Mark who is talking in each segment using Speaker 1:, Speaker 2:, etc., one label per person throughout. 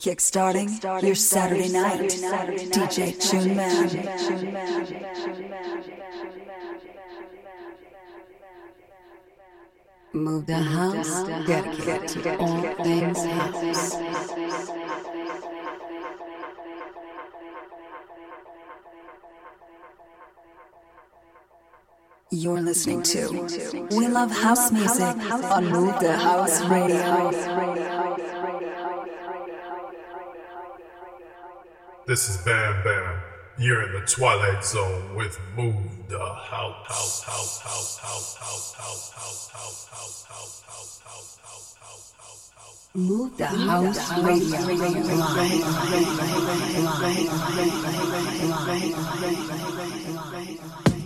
Speaker 1: Kickstarting, Kickstarting your Saturday, night. DJ Chun Man. Move the house, dedicated to all things house. You're listening to We Love House Music on Move the House Radio.
Speaker 2: This is Bam Bam. You're in the Twilight Zone with Move the House. house, house, house
Speaker 1: Move the House Radio Live.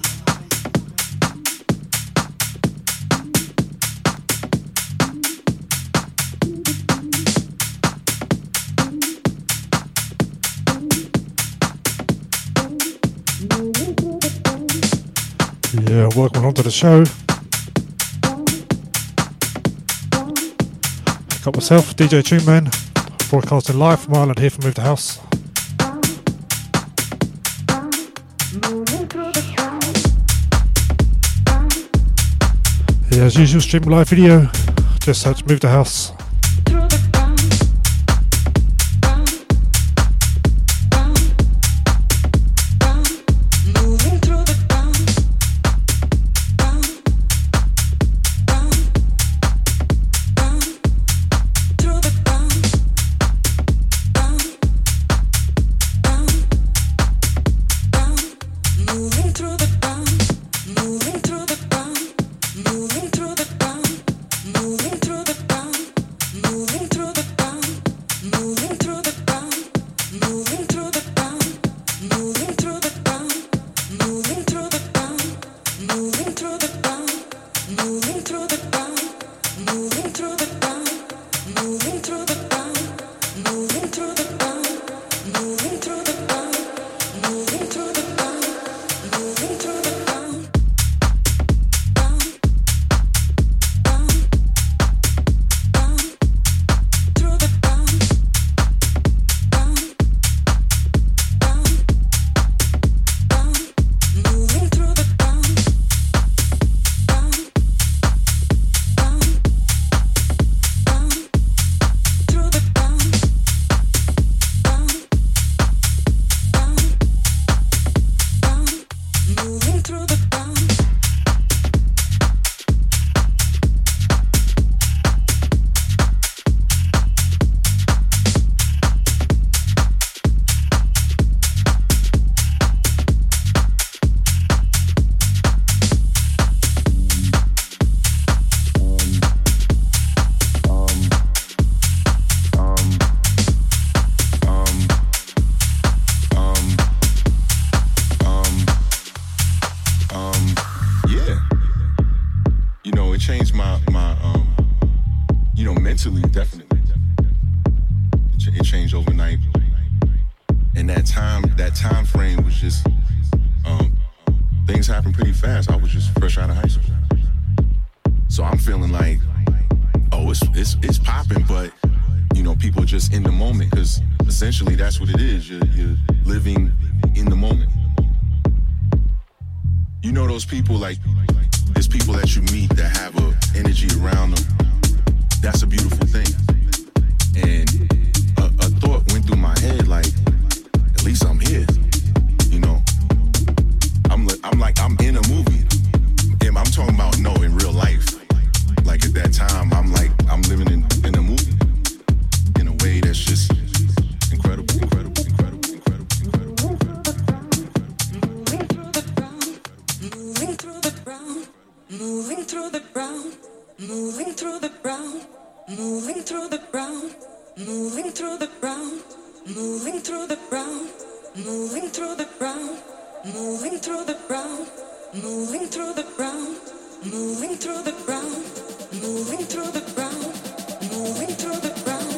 Speaker 3: Yeah, welcome onto the show. Got myself, DJ Tune Man, broadcasting live from Ireland here from Move the House. Yeah, as usual, stream live video. Just search Move the House.
Speaker 4: people just in the moment because essentially that's what it is. You're, you're living in the moment. You know those people like there's people that you meet that have a energy around them. That's a beautiful thing. And a, a thought went through my head like, at least I'm here. You know, I'm I'm like I'm in a movie. And I'm talking about no in real life. Like at that time, I moving through the ground, moving through the ground, moving through the ground, moving through the ground, moving through the ground, moving through the ground, moving through the ground, moving through the ground, moving through the ground.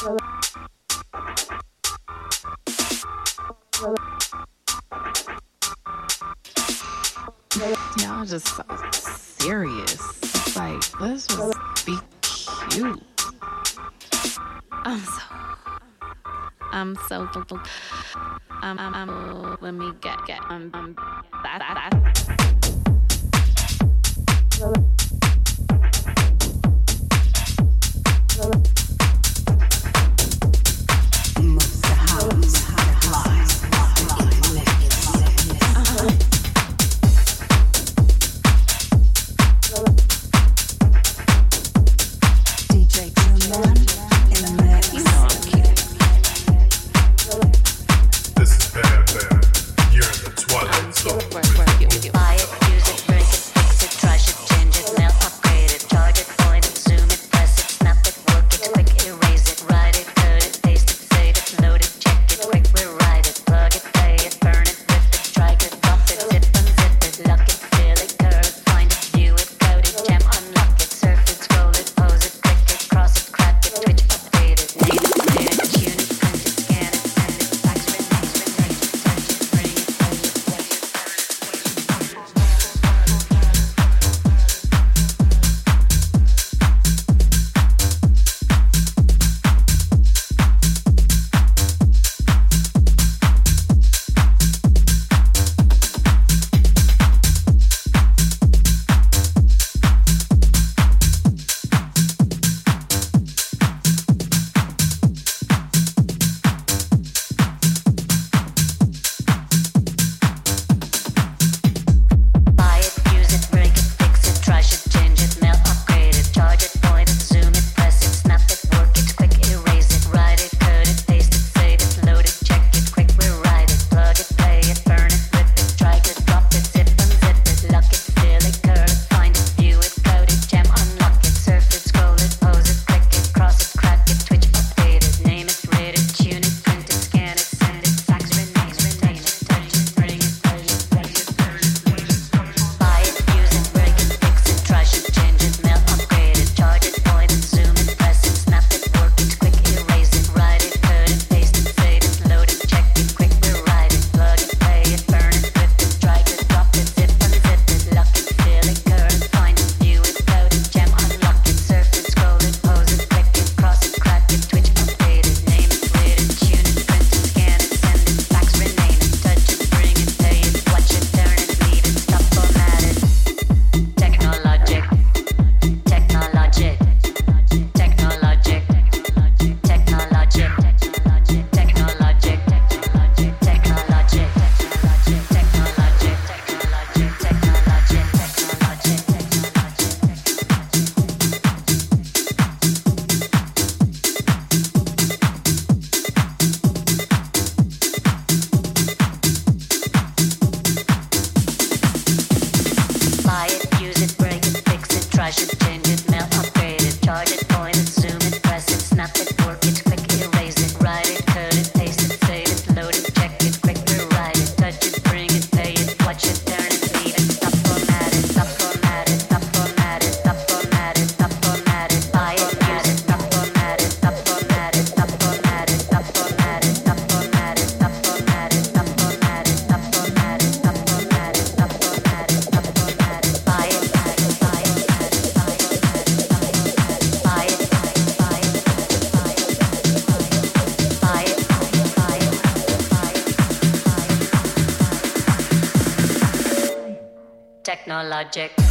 Speaker 5: Y'all just so serious. It's like, let's just be cute. I'm so. I'm so. I'm. I'm.
Speaker 6: I'm
Speaker 5: let me get. Get. Um. Um. That. That. that.
Speaker 7: Technologic.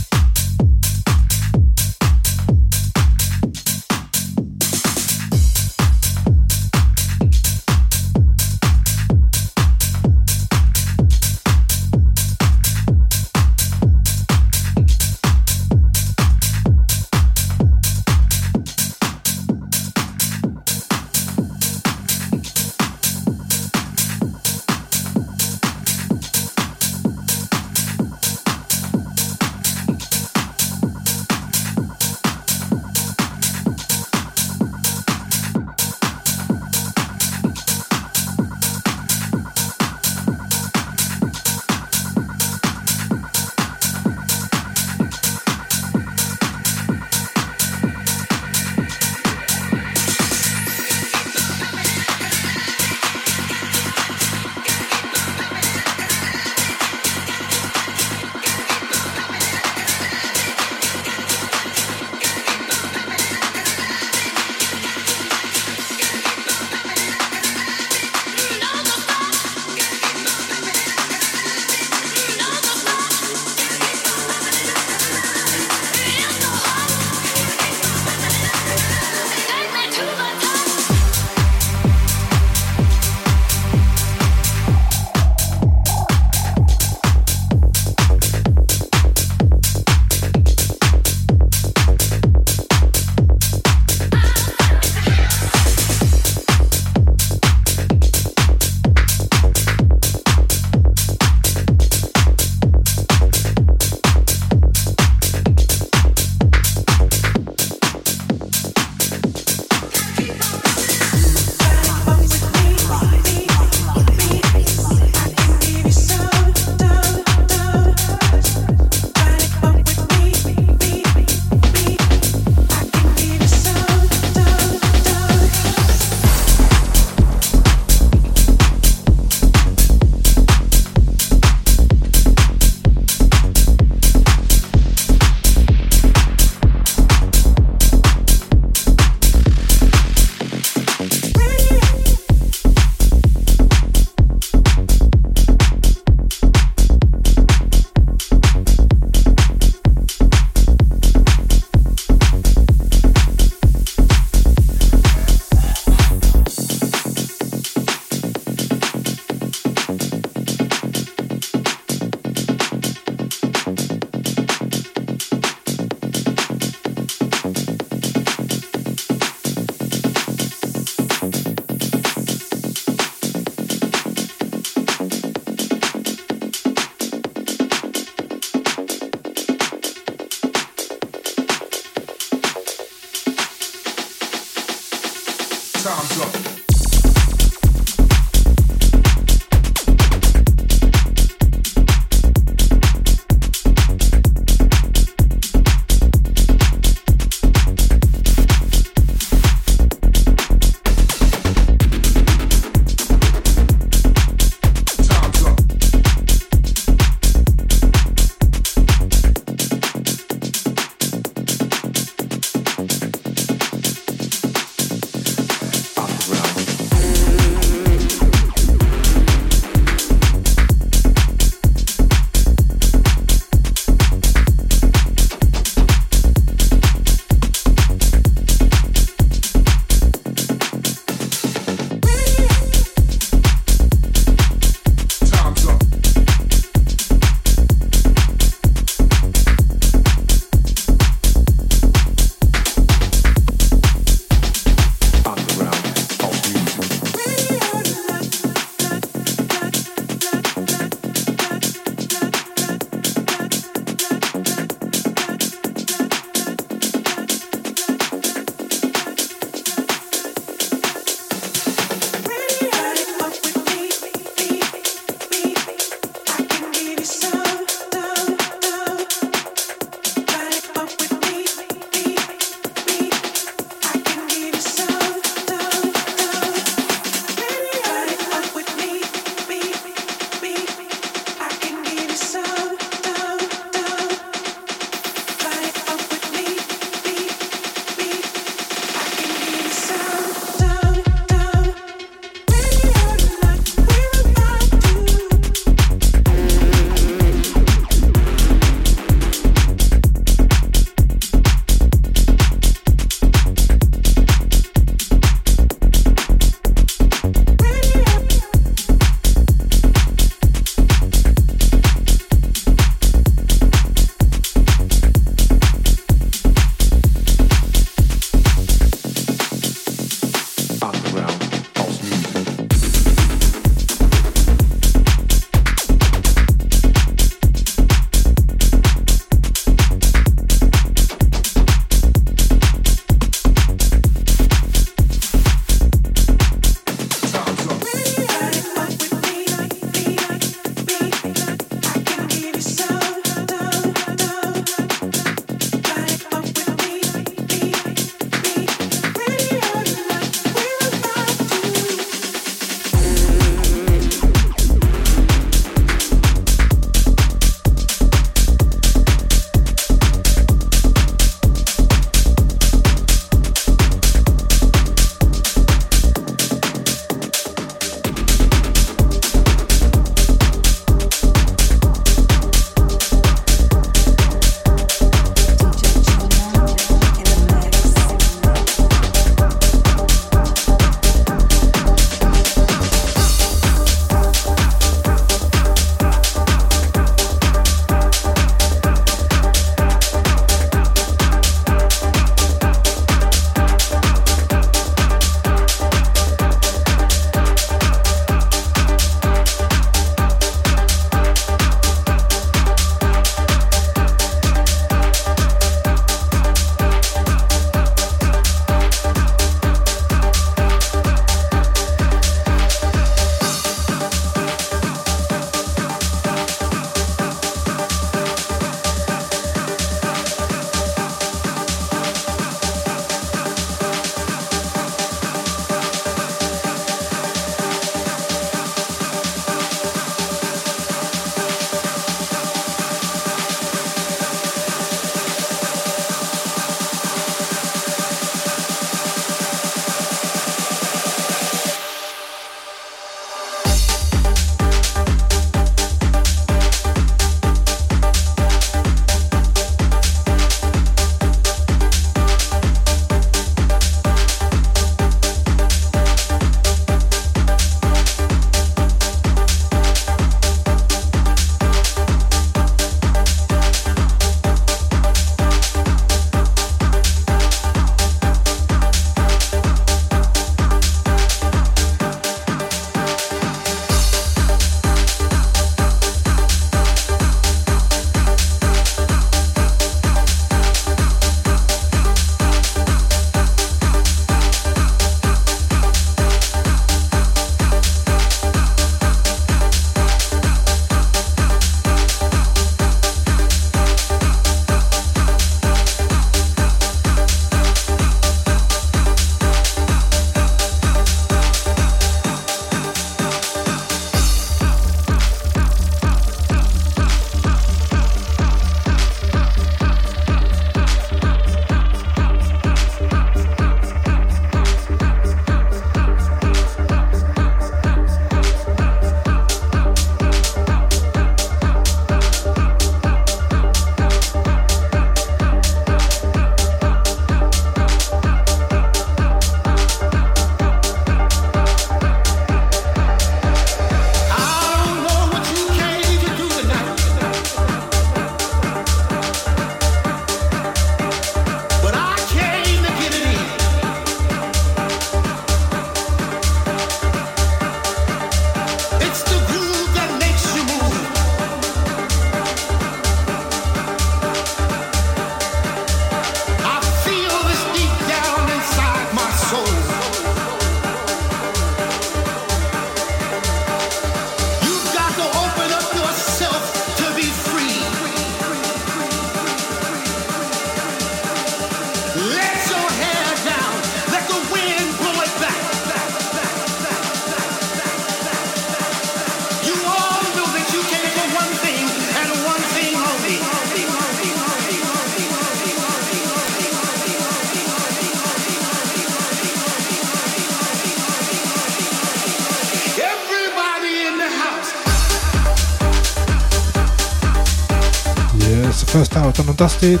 Speaker 3: And.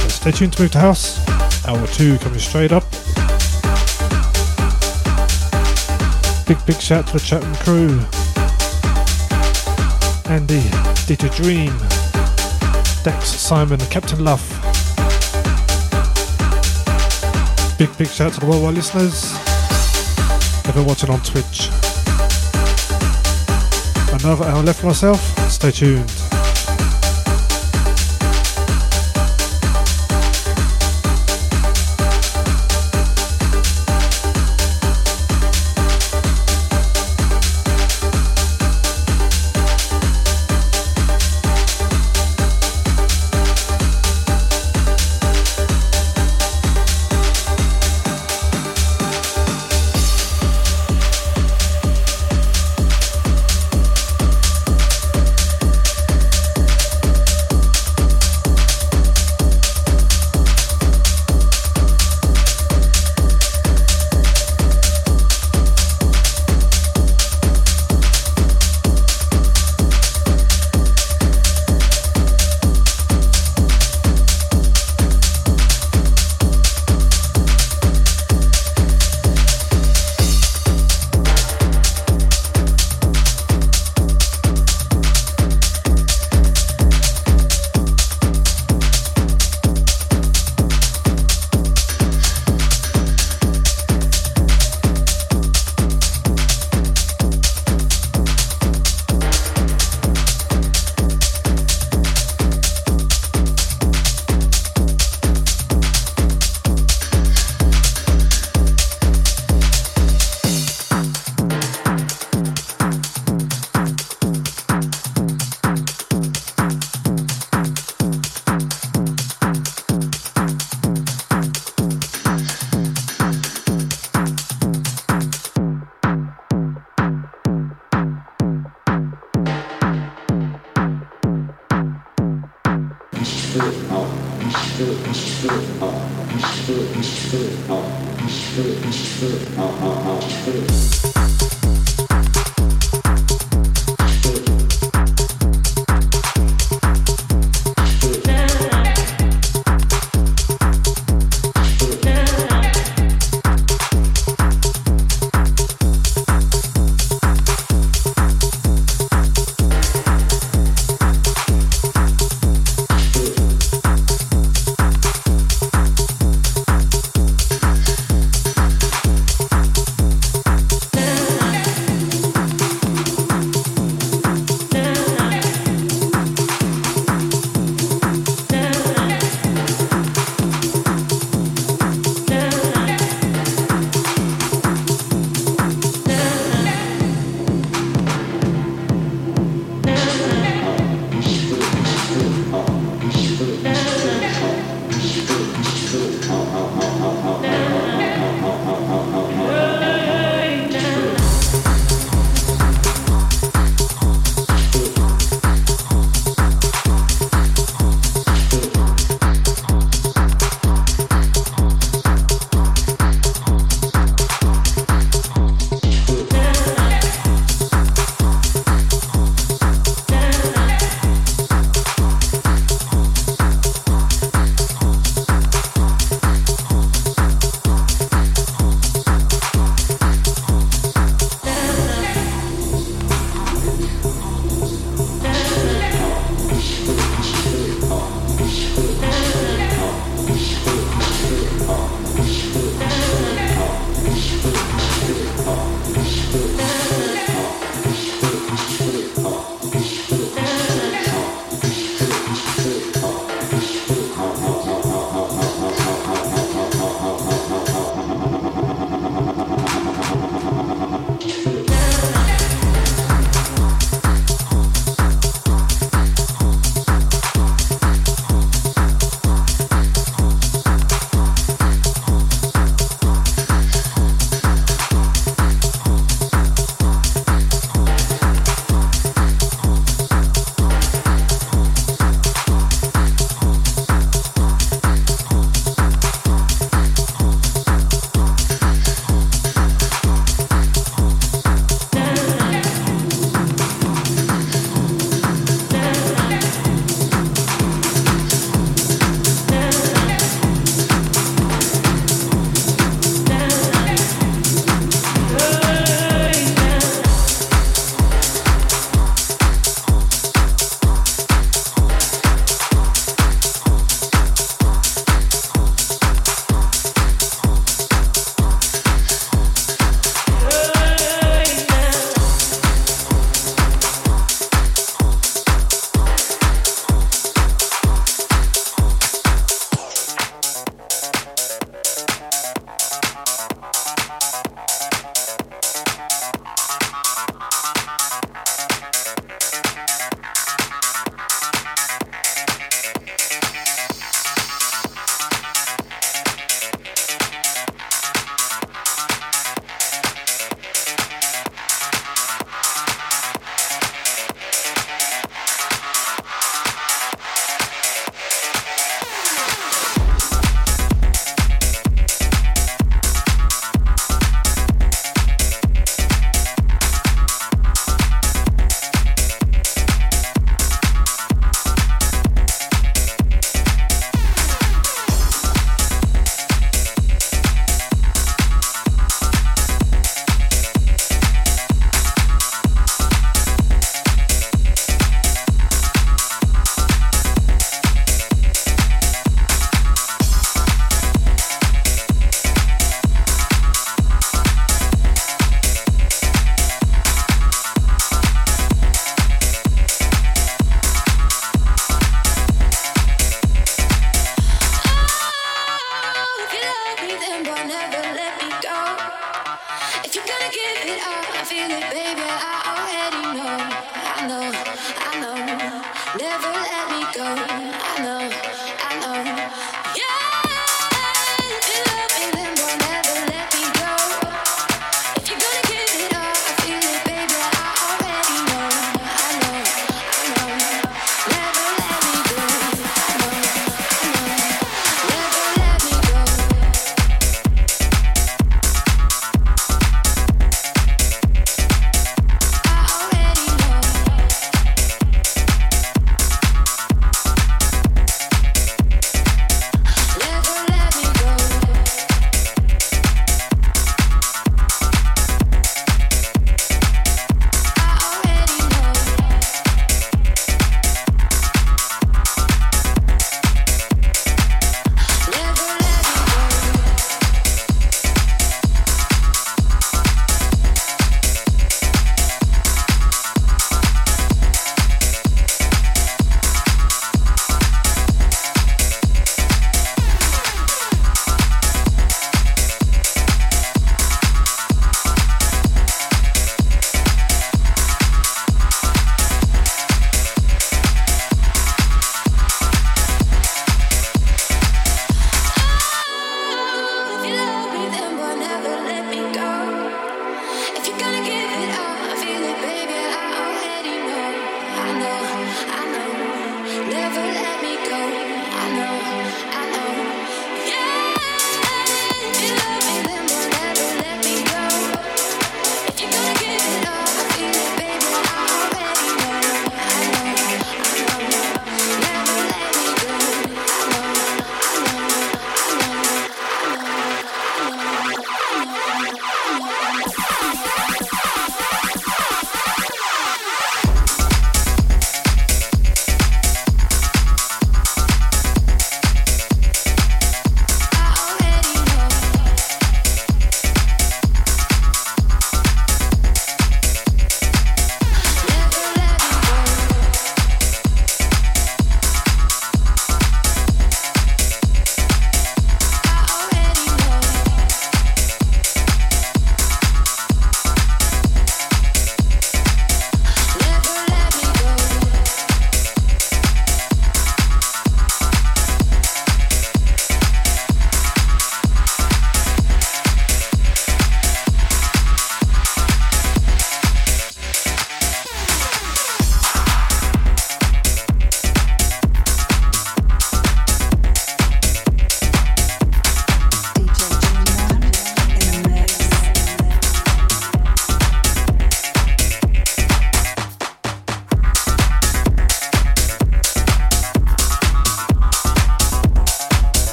Speaker 3: So stay tuned to Move to House. Hour two coming straight up. Big, big shout to the Chatham crew. Andy, Dita Dream, Dex, Simon, and Captain Luff. Big, big shout to the worldwide listeners. Ever watching on Twitch. Another hour left for myself. Stay tuned.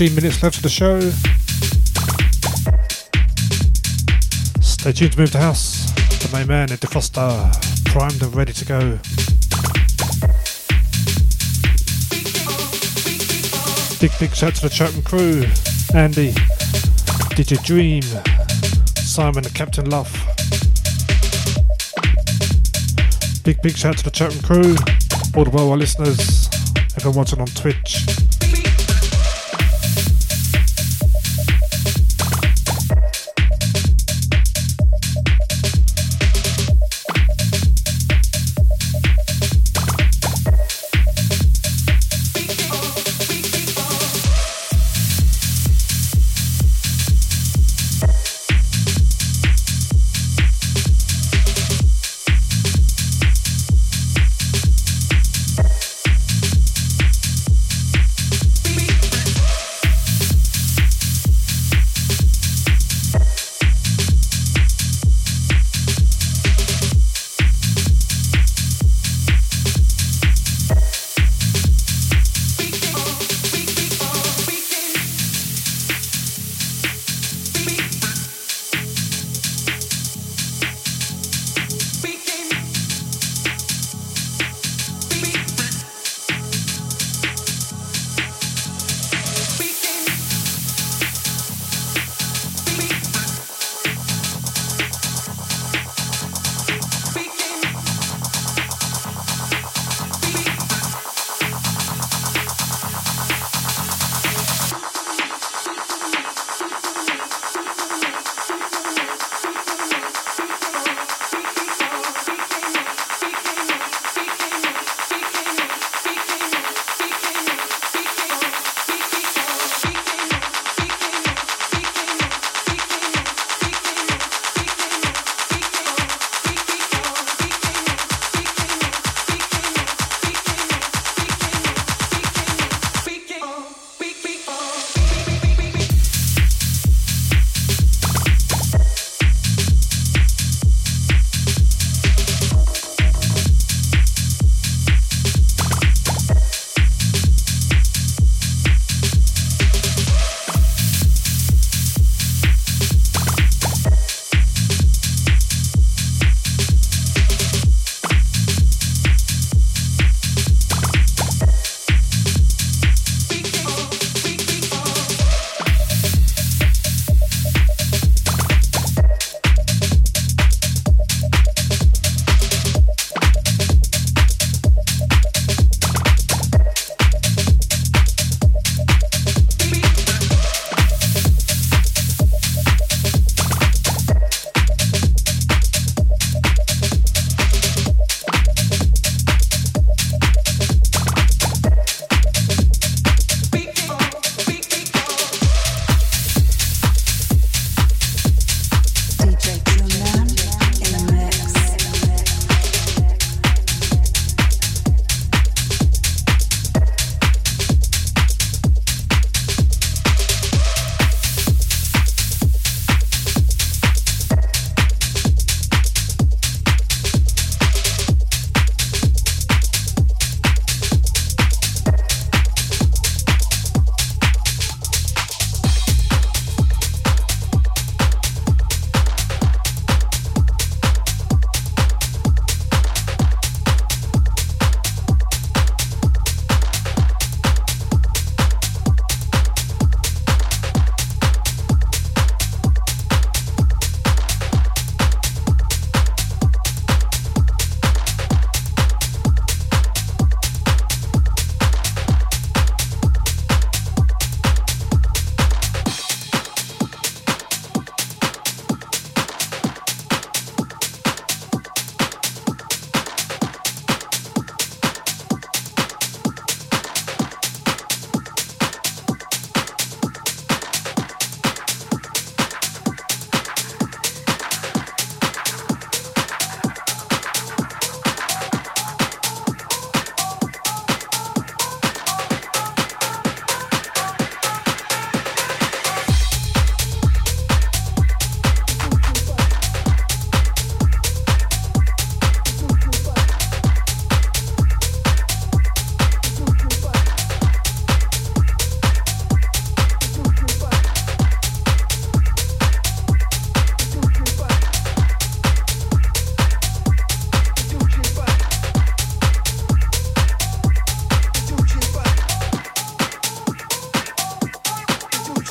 Speaker 3: 15 minutes left of the show. Stay tuned to Move the House. The main man, Ed Foster, primed and ready to go. Big, big shout to the Chapman crew. Andy, DJ Dream, Simon and Captain Love. Big, big shout to the Chapman crew, all the worldwide listeners, everyone watching on Twitch.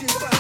Speaker 1: Let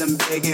Speaker 8: me catch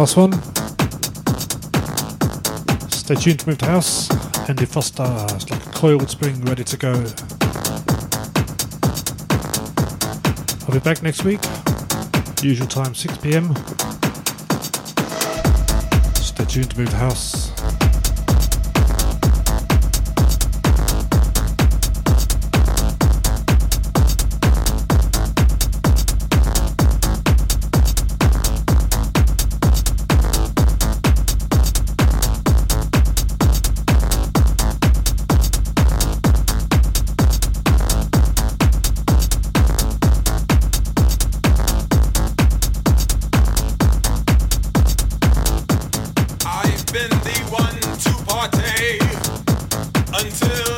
Speaker 3: last one. Stay tuned to Move the House. Andy Foster, it's like a coiled spring ready to go. I'll be back next week. Usual time, 6 pm. Stay tuned to Move
Speaker 9: the House. parts of